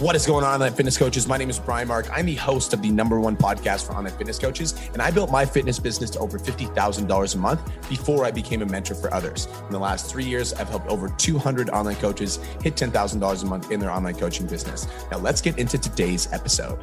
What is going on, online fitness coaches? My name is Brian Mark. I'm the host of the number one podcast for online fitness coaches, and I built my fitness business to over $50,000 a month before I became a mentor for others. In the last three years, I've helped over 200 online coaches hit $10,000 a month in their online coaching business. Now, let's get into today's episode.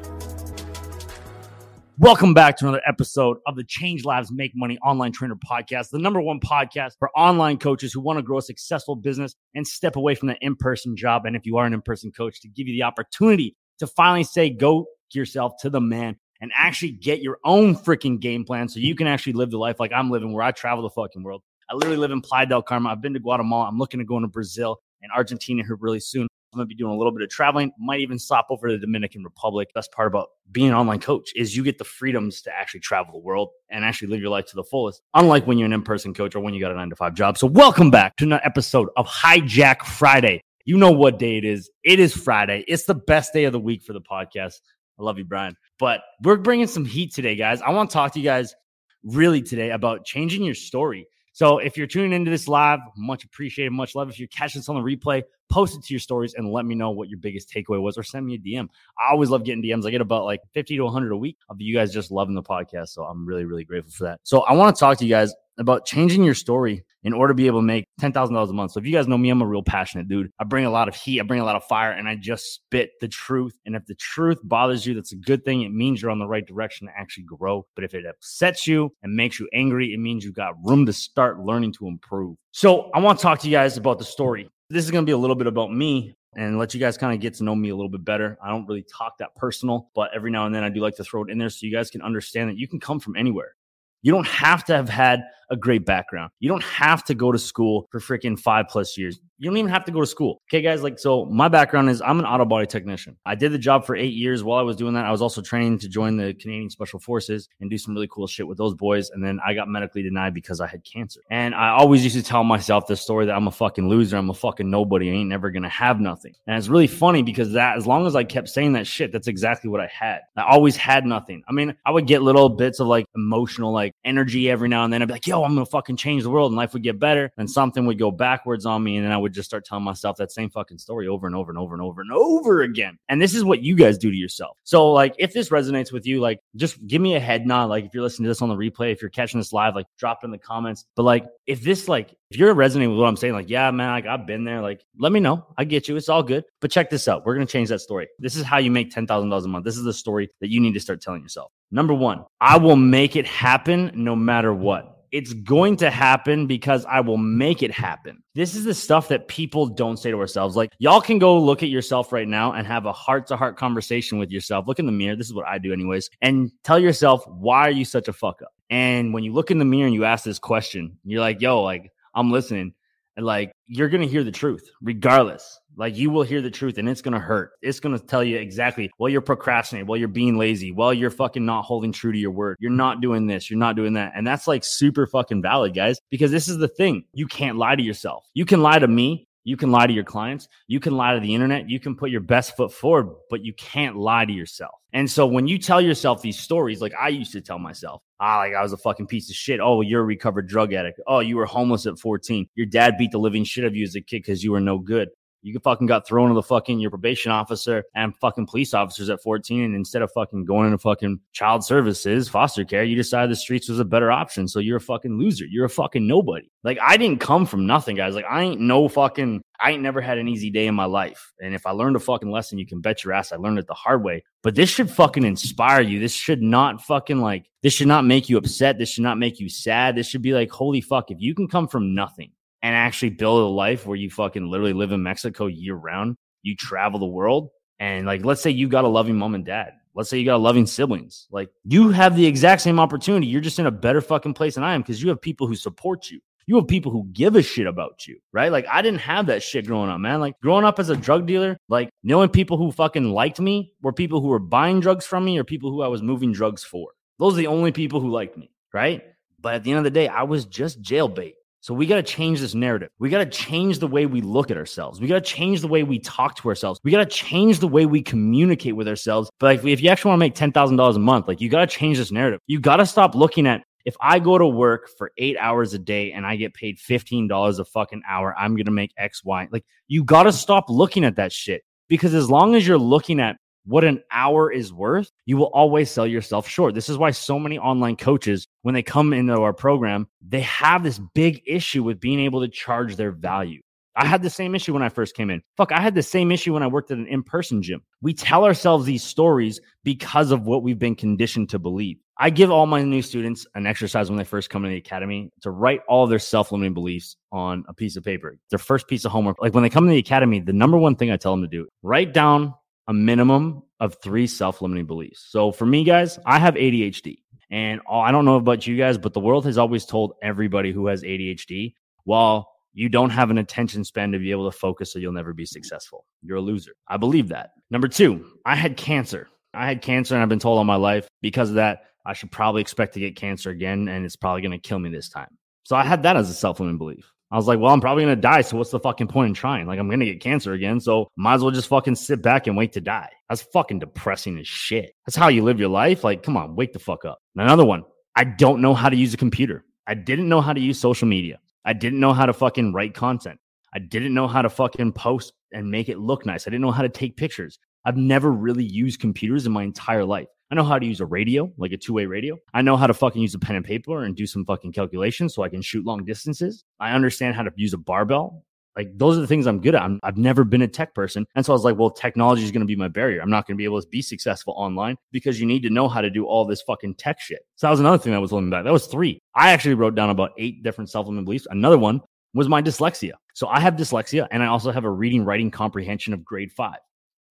Welcome back to another episode of the Change Lives Make Money Online Trainer Podcast, the number one podcast for online coaches who want to grow a successful business and step away from the in person job. And if you are an in person coach, to give you the opportunity to finally say go yourself to the man and actually get your own freaking game plan so you can actually live the life like I'm living, where I travel the fucking world. I literally live in Playa del Carmen. I've been to Guatemala. I'm looking to go into Brazil and Argentina here really soon. I'm going to be doing a little bit of traveling, might even stop over to the Dominican Republic. Best part about being an online coach is you get the freedoms to actually travel the world and actually live your life to the fullest, unlike when you're an in person coach or when you got a nine to five job. So, welcome back to another episode of Hijack Friday. You know what day it is. It is Friday. It's the best day of the week for the podcast. I love you, Brian. But we're bringing some heat today, guys. I want to talk to you guys really today about changing your story. So if you're tuning into this live, much appreciated, much love. If you're catching this on the replay, post it to your stories and let me know what your biggest takeaway was or send me a DM. I always love getting DMs. I get about like 50 to 100 a week of you guys just loving the podcast. So I'm really, really grateful for that. So I want to talk to you guys about changing your story in order to be able to make $10,000 a month. So if you guys know me, I'm a real passionate dude. I bring a lot of heat, I bring a lot of fire, and I just spit the truth. And if the truth bothers you, that's a good thing. It means you're on the right direction to actually grow. But if it upsets you and makes you angry, it means you've got room to start learning to improve. So I want to talk to you guys about the story. This is going to be a little bit about me and let you guys kind of get to know me a little bit better. I don't really talk that personal, but every now and then I do like to throw it in there so you guys can understand that you can come from anywhere. You don't have to have had a great background. You don't have to go to school for freaking five plus years. You don't even have to go to school. Okay, guys. Like, so my background is I'm an auto body technician. I did the job for eight years. While I was doing that, I was also trained to join the Canadian Special Forces and do some really cool shit with those boys. And then I got medically denied because I had cancer. And I always used to tell myself this story that I'm a fucking loser. I'm a fucking nobody. I ain't never going to have nothing. And it's really funny because that, as long as I kept saying that shit, that's exactly what I had. I always had nothing. I mean, I would get little bits of like emotional, like energy every now and then. I'd be like, yo, I'm going to fucking change the world and life would get better. And something would go backwards on me. And then I would just start telling myself that same fucking story over and over and over and over and over again. And this is what you guys do to yourself. So, like, if this resonates with you, like, just give me a head nod. Like, if you're listening to this on the replay, if you're catching this live, like, drop it in the comments. But, like, if this, like, if you're resonating with what I'm saying, like, yeah, man, like, I've been there, like, let me know. I get you. It's all good. But check this out. We're going to change that story. This is how you make $10,000 a month. This is the story that you need to start telling yourself. Number one, I will make it happen no matter what. It's going to happen because I will make it happen. This is the stuff that people don't say to ourselves. Like, y'all can go look at yourself right now and have a heart to heart conversation with yourself. Look in the mirror. This is what I do, anyways. And tell yourself, why are you such a fuck up? And when you look in the mirror and you ask this question, you're like, yo, like, I'm listening. Like, you're going to hear the truth regardless. Like you will hear the truth and it's going to hurt. It's going to tell you exactly, well, you're procrastinating, well, you're being lazy, well, you're fucking not holding true to your word. You're not doing this, you're not doing that. And that's like super fucking valid, guys, because this is the thing. You can't lie to yourself. You can lie to me. You can lie to your clients. You can lie to the internet. You can put your best foot forward, but you can't lie to yourself. And so when you tell yourself these stories, like I used to tell myself, ah, like I was a fucking piece of shit. Oh, you're a recovered drug addict. Oh, you were homeless at 14. Your dad beat the living shit of you as a kid because you were no good. You fucking got thrown to the fucking your probation officer and fucking police officers at 14. And instead of fucking going into fucking child services, foster care, you decided the streets was a better option. So you're a fucking loser. You're a fucking nobody. Like I didn't come from nothing, guys. Like I ain't no fucking I ain't never had an easy day in my life. And if I learned a fucking lesson, you can bet your ass I learned it the hard way. But this should fucking inspire you. This should not fucking like, this should not make you upset. This should not make you sad. This should be like, holy fuck, if you can come from nothing and actually build a life where you fucking literally live in Mexico year round, you travel the world, and like, let's say you got a loving mom and dad. Let's say you got loving siblings. Like, you have the exact same opportunity. You're just in a better fucking place than I am because you have people who support you. You have people who give a shit about you, right? Like, I didn't have that shit growing up, man. Like, growing up as a drug dealer, like, knowing people who fucking liked me were people who were buying drugs from me or people who I was moving drugs for. Those are the only people who liked me, right? But at the end of the day, I was just jailbait. So we got to change this narrative. We got to change the way we look at ourselves. We got to change the way we talk to ourselves. We got to change the way we communicate with ourselves. But like, if you actually want to make ten thousand dollars a month, like you got to change this narrative. You got to stop looking at if I go to work for eight hours a day and I get paid fifteen dollars a fucking hour, I'm gonna make X, Y. Like you got to stop looking at that shit. Because as long as you're looking at what an hour is worth, you will always sell yourself short. This is why so many online coaches, when they come into our program, they have this big issue with being able to charge their value. I had the same issue when I first came in. Fuck, I had the same issue when I worked at an in person gym. We tell ourselves these stories because of what we've been conditioned to believe. I give all my new students an exercise when they first come into the academy to write all their self limiting beliefs on a piece of paper. Their first piece of homework. Like when they come to the academy, the number one thing I tell them to do, write down a minimum of three self limiting beliefs. So for me, guys, I have ADHD. And I don't know about you guys, but the world has always told everybody who has ADHD, well, you don't have an attention span to be able to focus, so you'll never be successful. You're a loser. I believe that. Number two, I had cancer. I had cancer, and I've been told all my life because of that, I should probably expect to get cancer again, and it's probably going to kill me this time. So I had that as a self limiting belief. I was like, well, I'm probably to die. So what's the fucking point in trying? Like, I'm to get cancer again. So might as well just fucking sit back and wait to die. That's fucking depressing as shit. That's how you live your life. Like, come on, wake the fuck up. And another one, I don't know how to use a computer. I didn't know how to use social media. I didn't know how to fucking write content. I didn't know how to fucking post and make it look nice. I didn't know how to take pictures. I've never really used computers in my entire life. I know how to use a radio, like a two way radio. I know how to fucking use a pen and paper and do some fucking calculations so I can shoot long distances. I understand how to use a barbell. Like those are the things I'm good at. i have never been a tech person. And so I was like, well, technology is going to be my barrier. I'm not going to be able to be successful online because you need to know how to do all this fucking tech shit. So that was another thing that was holding back. That was three. I actually wrote down about eight different self limiting beliefs. Another one was my dyslexia. So I have dyslexia and I also have a reading, writing comprehension of grade five.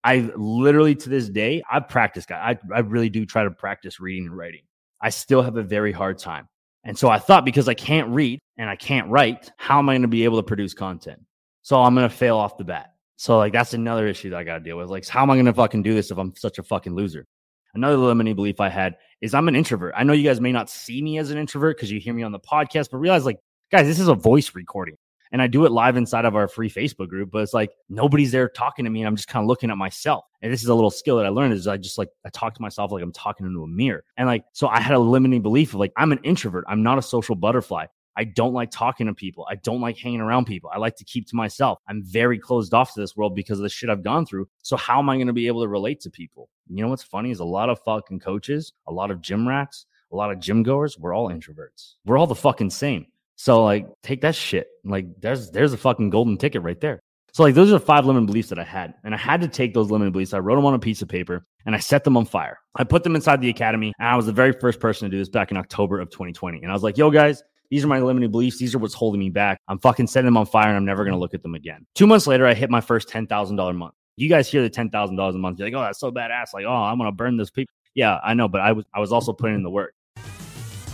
I literally to this day, I practice. I, I really do try to practice reading and writing. I still have a very hard time. And so I thought because I can't read and I can't write, how am I going to be able to produce content? So I'm going to fail off the bat. So like that's another issue that I got to deal with. Like, how am I going to fucking do this if I'm such a fucking loser? Another limiting belief I had is I'm an introvert. I know you guys may not see me as an introvert because you hear me on the podcast, but realize like, guys, this is a voice recording and I do it live inside of our free Facebook group, but it's like nobody's there talking to me and I'm just kind of looking at myself. And this is a little skill that I learned is I just like I talk to myself like I'm talking into a mirror. And like so I had a limiting belief of like I'm an introvert. I'm not a social butterfly. I don't like talking to people. I don't like hanging around people. I like to keep to myself. I'm very closed off to this world because of the shit I've gone through. So how am I going to be able to relate to people? You know what's funny is a lot of fucking coaches, a lot of gym rats, a lot of gym goers, we're all introverts. We're all the fucking same. So like take that shit. Like there's there's a fucking golden ticket right there. So like those are the five limiting beliefs that I had. And I had to take those limiting beliefs. I wrote them on a piece of paper and I set them on fire. I put them inside the academy and I was the very first person to do this back in October of 2020. And I was like, yo guys, these are my limiting beliefs. These are what's holding me back. I'm fucking setting them on fire and I'm never going to look at them again. Two months later, I hit my first $10,000 month. You guys hear the $10,000 a month. You're like, oh, that's so badass. Like, oh, I'm going to burn this people. Yeah, I know, but I was, I was also putting in the work.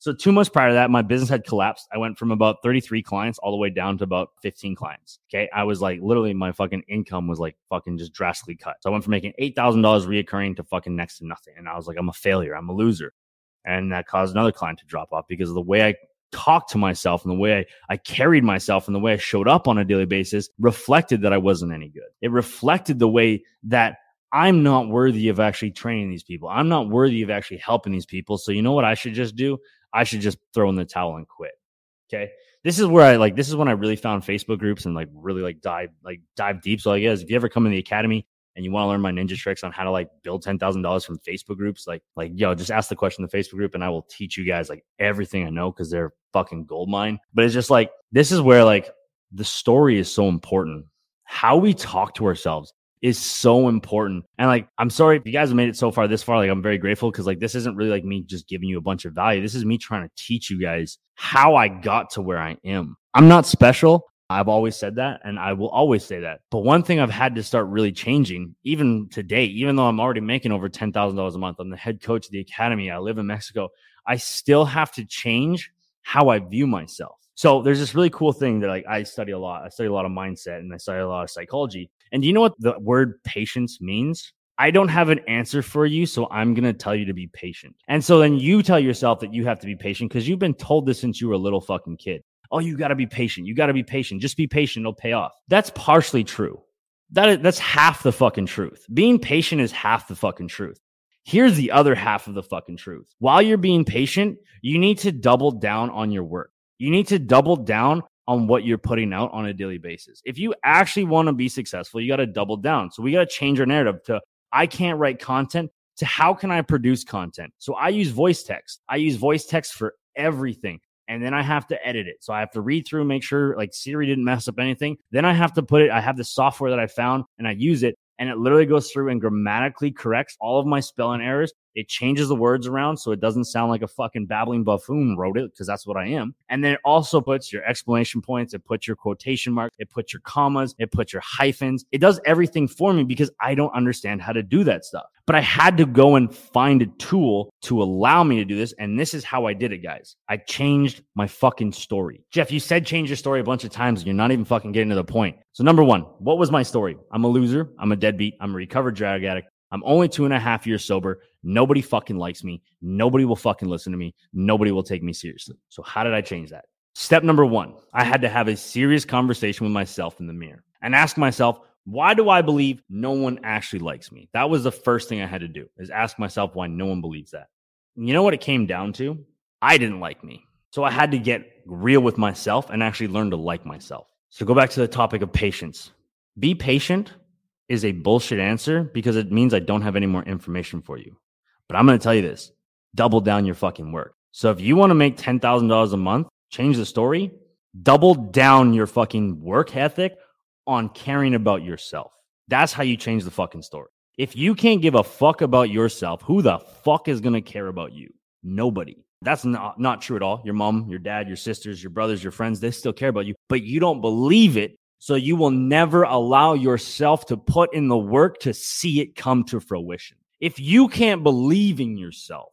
So two months prior to that, my business had collapsed. I went from about 33 clients all the way down to about 15 clients. Okay. I was like, literally, my fucking income was like fucking just drastically cut. So I went from making $8,000 reoccurring to fucking next to nothing. And I was like, I'm a failure. I'm a loser. And that caused another client to drop off because of the way I talked to myself and the way I, I carried myself and the way I showed up on a daily basis reflected that I wasn't any good. It reflected the way that I'm not worthy of actually training these people. I'm not worthy of actually helping these people. So you know what I should just do? I should just throw in the towel and quit. Okay. This is where I like this is when I really found Facebook groups and like really like dive like dive deep. So I guess if you ever come in the academy and you want to learn my ninja tricks on how to like build ten thousand dollars from Facebook groups, like like yo, just ask the question in the Facebook group and I will teach you guys like everything I know because they're fucking gold mine. But it's just like this is where like the story is so important. How we talk to ourselves is so important. And like, I'm sorry if you guys have made it so far this far. Like, I'm very grateful because like this isn't really like me just giving you a bunch of value. This is me trying to teach you guys how I got to where I am. I'm not special. I've always said that and I will always say that. But one thing I've had to start really changing, even today, even though I'm already making over $10,000 a month, I'm the head coach of the academy, I live in Mexico, I still have to change how I view myself. So there's this really cool thing that like I study a lot. I study a lot of mindset and I study a lot of psychology. And do you know what the word patience means? I don't have an answer for you, so I'm going to tell you to be patient. And so then you tell yourself that you have to be patient because you've been told this since you were a little fucking kid. Oh, you got to be patient. You got to be patient. Just be patient. It'll pay off. That's partially true. That is, that's half the fucking truth. Being patient is half the fucking truth. Here's the other half of the fucking truth. While you're being patient, you need to double down on your work. You need to double down on what you're putting out on a daily basis. If you actually want to be successful, you got to double down. So we got to change our narrative to I can't write content to how can I produce content? So I use voice text. I use voice text for everything and then I have to edit it. So I have to read through, make sure like Siri didn't mess up anything. Then I have to put it, I have the software that I found and I use it and it literally goes through and grammatically corrects all of my spelling errors. It changes the words around so it doesn't sound like a fucking babbling buffoon wrote it because that's what I am. And then it also puts your exclamation points, it puts your quotation marks, it puts your commas, it puts your hyphens. It does everything for me because I don't understand how to do that stuff. But I had to go and find a tool to allow me to do this. And this is how I did it, guys. I changed my fucking story. Jeff, you said change your story a bunch of times and you're not even fucking getting to the point. So, number one, what was my story? I'm a loser. I'm a deadbeat. I'm a recovered drug addict. I'm only two and a half years sober. Nobody fucking likes me. Nobody will fucking listen to me. Nobody will take me seriously. So, how did I change that? Step number one, I had to have a serious conversation with myself in the mirror and ask myself, why do I believe no one actually likes me? That was the first thing I had to do is ask myself why no one believes that. You know what it came down to? I didn't like me. So I had to get real with myself and actually learn to like myself. So go back to the topic of patience. Be patient is a bullshit answer because it means I don't have any more information for you. But I'm going to tell you this double down your fucking work. So if you want to make $10,000 a month, change the story, double down your fucking work ethic on caring about yourself. That's how you change the fucking story. If you can't give a fuck about yourself, who the fuck is going to care about you? Nobody. That's not, not true at all. Your mom, your dad, your sisters, your brothers, your friends, they still care about you, but you don't believe it so you will never allow yourself to put in the work to see it come to fruition. If you can't believe in yourself,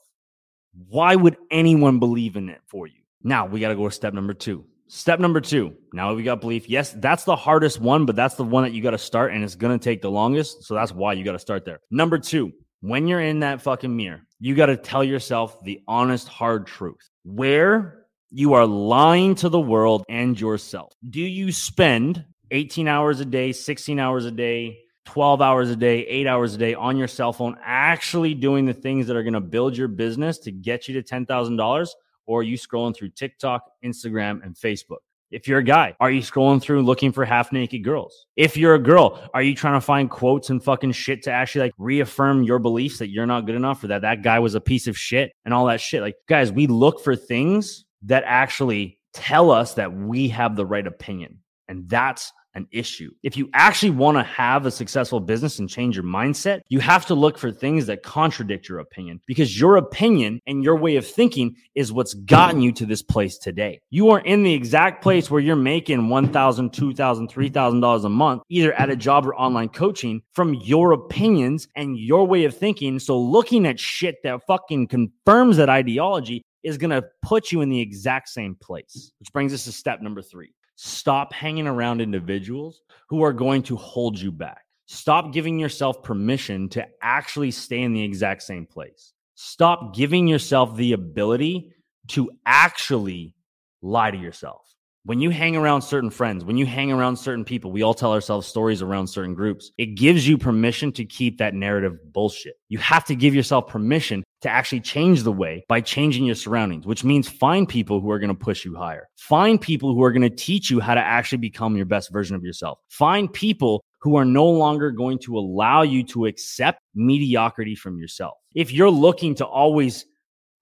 why would anyone believe in it for you? Now we got to go to step number two. Step number two. Now we got belief. Yes, that's the hardest one, but that's the one that you got to start and it's going to take the longest. So that's why you got to start there. Number two, when you're in that fucking mirror, you got to tell yourself the honest, hard truth. Where you are lying to the world and yourself. Do you spend 18 hours a day, 16 hours a day, 12 hours a day, eight hours a day on your cell phone, actually doing the things that are going to build your business to get you to $10,000? Or are you scrolling through TikTok, Instagram, and Facebook? If you're a guy, are you scrolling through looking for half naked girls? If you're a girl, are you trying to find quotes and fucking shit to actually like reaffirm your beliefs that you're not good enough or that that guy was a piece of shit and all that shit? Like, guys, we look for things that actually tell us that we have the right opinion. And that's an issue. If you actually want to have a successful business and change your mindset, you have to look for things that contradict your opinion because your opinion and your way of thinking is what's gotten you to this place today. You are in the exact place where you're making $1,000, $2,000, $3,000 a month, either at a job or online coaching from your opinions and your way of thinking. So looking at shit that fucking confirms that ideology is going to put you in the exact same place, which brings us to step number three. Stop hanging around individuals who are going to hold you back. Stop giving yourself permission to actually stay in the exact same place. Stop giving yourself the ability to actually lie to yourself. When you hang around certain friends, when you hang around certain people, we all tell ourselves stories around certain groups. It gives you permission to keep that narrative bullshit. You have to give yourself permission to actually change the way by changing your surroundings, which means find people who are going to push you higher. Find people who are going to teach you how to actually become your best version of yourself. Find people who are no longer going to allow you to accept mediocrity from yourself. If you're looking to always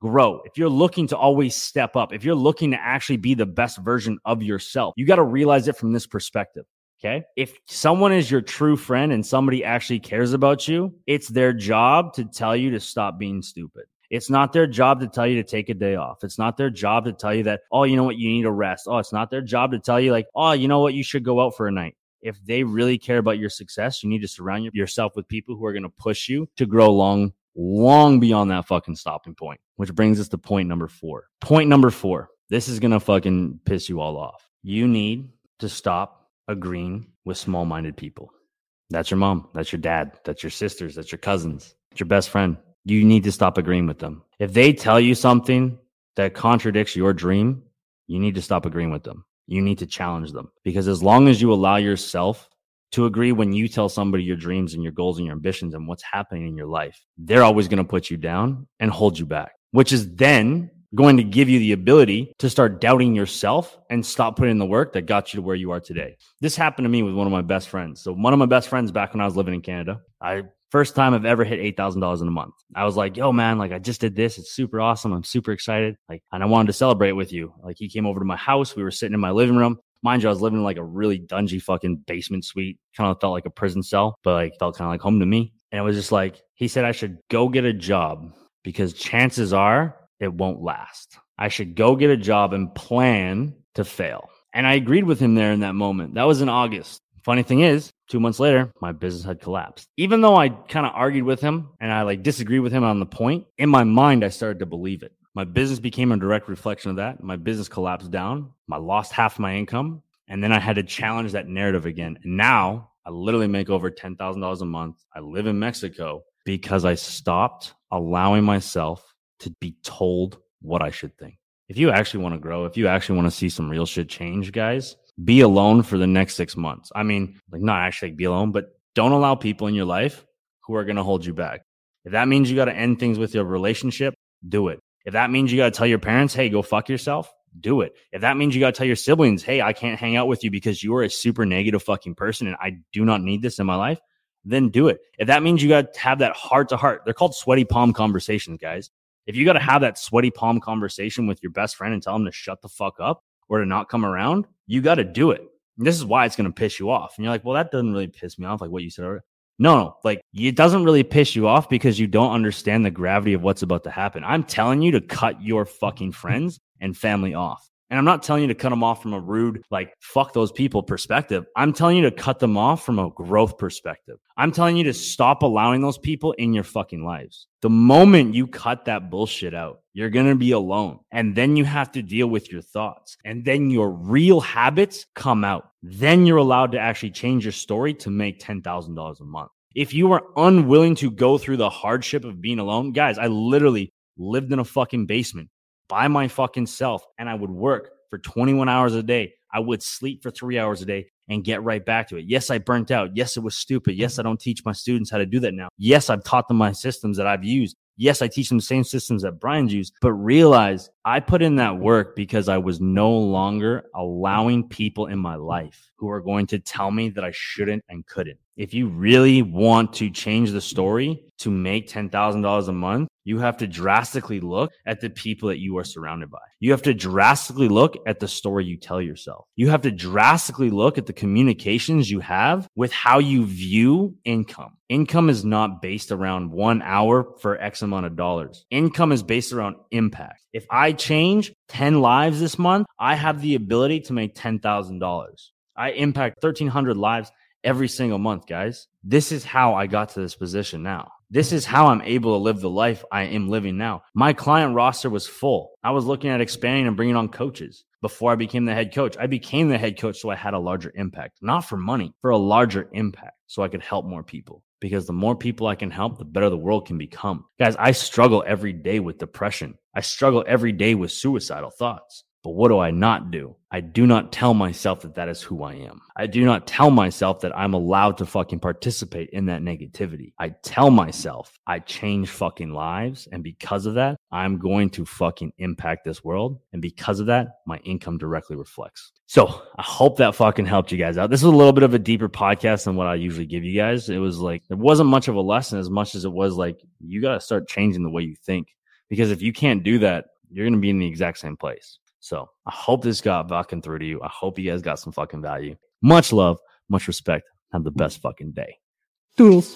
grow, if you're looking to always step up, if you're looking to actually be the best version of yourself, you got to realize it from this perspective. Okay. If someone is your true friend and somebody actually cares about you, it's their job to tell you to stop being stupid. It's not their job to tell you to take a day off. It's not their job to tell you that, oh, you know what, you need a rest. Oh, it's not their job to tell you, like, oh, you know what, you should go out for a night. If they really care about your success, you need to surround yourself with people who are going to push you to grow long long beyond that fucking stopping point, which brings us to point number four. Point number four This is going to fucking piss you all off. You need to stop agreeing with small minded people. That's your mom. That's your dad. That's your sisters. That's your cousins. That's your best friend. You need to stop agreeing with them. If they tell you something that contradicts your dream, you need to stop agreeing with them. You need to challenge them because as long as you allow yourself to agree when you tell somebody your dreams and your goals and your ambitions and what's happening in your life, they're always going to put you down and hold you back, which is then going to give you the ability to start doubting yourself and stop putting in the work that got you to where you are today. This happened to me with one of my best friends. So one of my best friends back when I was living in Canada, I first time I've ever hit $8,000 in a month. I was like, yo, man, like I just did this. It's super awesome. I'm super excited. Like, and I wanted to celebrate with you. Like he came over to my house. We were sitting in my living room. Mind you, I was living in like a really dungy fucking basement suite. Kind of felt like a prison cell, but like felt kind of like home to me. And it was just like, he said I should go get a job because chances are it won't last. I should go get a job and plan to fail. And I agreed with him there in that moment. That was in August. Funny thing is, two months later, my business had collapsed. Even though I kind of argued with him and I like disagreed with him on the point, in my mind, I started to believe it. My business became a direct reflection of that. My business collapsed down. I lost half my income. And then I had to challenge that narrative again. And now I literally make over $10,000 a month. I live in Mexico because I stopped allowing myself to be told what I should think. If you actually want to grow, if you actually want to see some real shit change, guys, be alone for the next six months. I mean, like not actually be alone, but don't allow people in your life who are going to hold you back. If that means you got to end things with your relationship, do it. If that means you got to tell your parents, hey, go fuck yourself, do it. If that means you got to tell your siblings, hey, I can't hang out with you because you are a super negative fucking person and I do not need this in my life, then do it. If that means you got to have that heart to heart, they're called sweaty palm conversations, guys. If you got to have that sweaty palm conversation with your best friend and tell them to shut the fuck up or to not come around, you got to do it. And this is why it's going to piss you off. And you're like, well, that doesn't really piss me off, like what you said earlier. No, no, like it doesn't really piss you off because you don't understand the gravity of what's about to happen. I'm telling you to cut your fucking friends and family off. And I'm not telling you to cut them off from a rude, like, fuck those people perspective. I'm telling you to cut them off from a growth perspective. I'm telling you to stop allowing those people in your fucking lives. The moment you cut that bullshit out, you're going to be alone. And then you have to deal with your thoughts. And then your real habits come out. Then you're allowed to actually change your story to make $10,000 a month. If you are unwilling to go through the hardship of being alone, guys, I literally lived in a fucking basement by my fucking self and I would work for 21 hours a day. I would sleep for three hours a day and get right back to it. Yes, I burnt out. Yes, it was stupid. Yes, I don't teach my students how to do that now. Yes, I've taught them my systems that I've used. Yes, I teach them the same systems that Brian's used, but realize I put in that work because I was no longer allowing people in my life who are going to tell me that I shouldn't and couldn't. If you really want to change the story to make $10,000 a month, you have to drastically look at the people that you are surrounded by. You have to drastically look at the story you tell yourself. You have to drastically look at the communications you have with how you view income. Income is not based around one hour for X amount of dollars. Income is based around impact. If I change 10 lives this month, I have the ability to make $10,000. I impact 1,300 lives every single month, guys. This is how I got to this position now. This is how I'm able to live the life I am living now. My client roster was full. I was looking at expanding and bringing on coaches before I became the head coach. I became the head coach so I had a larger impact, not for money, for a larger impact so I could help more people. Because the more people I can help, the better the world can become. Guys, I struggle every day with depression. I struggle every day with suicidal thoughts. But what do I not do? I do not tell myself that that is who I am. I do not tell myself that I'm allowed to fucking participate in that negativity. I tell myself I change fucking lives. And because of that, I'm going to fucking impact this world. And because of that, my income directly reflects. So I hope that fucking helped you guys out. This was a little bit of a deeper podcast than what I usually give you guys. It was like, it wasn't much of a lesson as much as it was like, you got to start changing the way you think. Because if you can't do that, you're going to be in the exact same place. So I hope this got fucking through to you. I hope you guys got some fucking value. Much love, much respect. Have the best fucking day. Doodles.